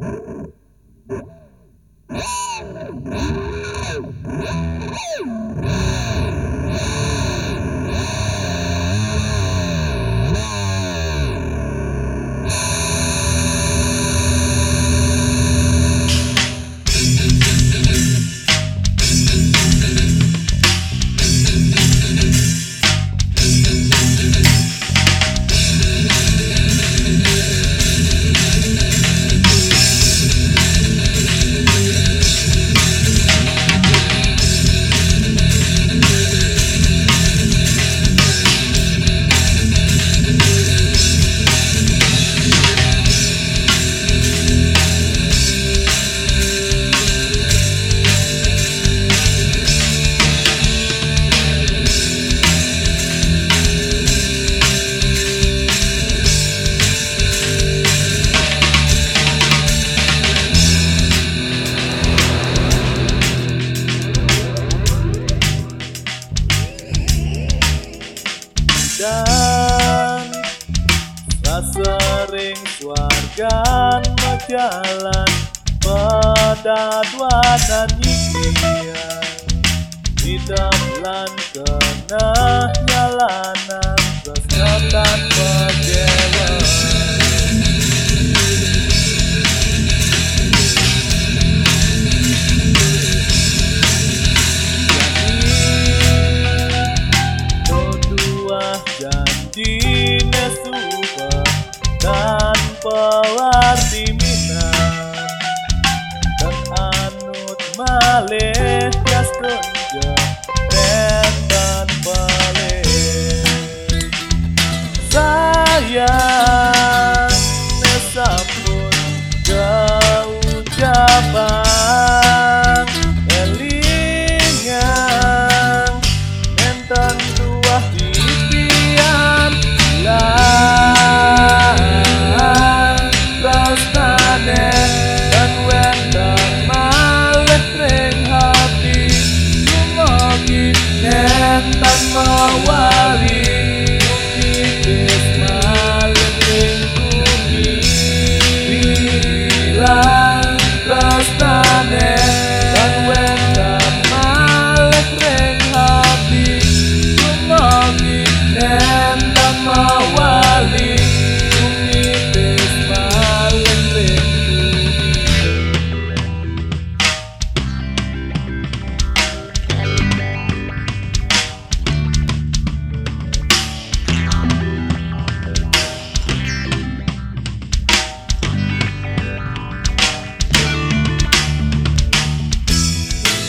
Yeah. Suargan berjalan pada dua dan nyikian di dalam kena jalanan oh. tanpa mawari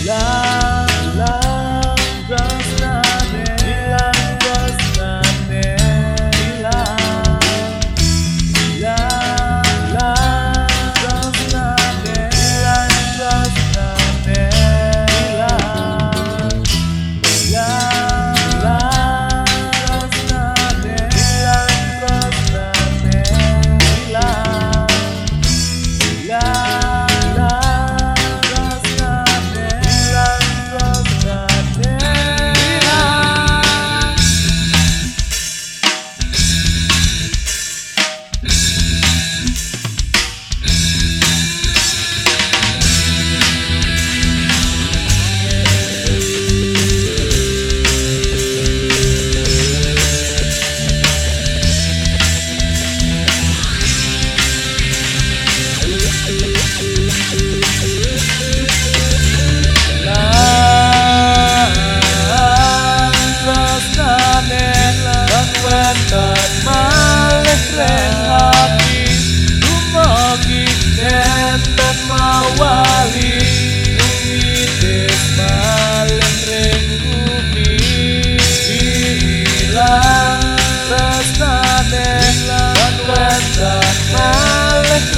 love.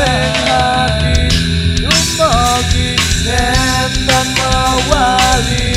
sen lagi Lumagi dan mawali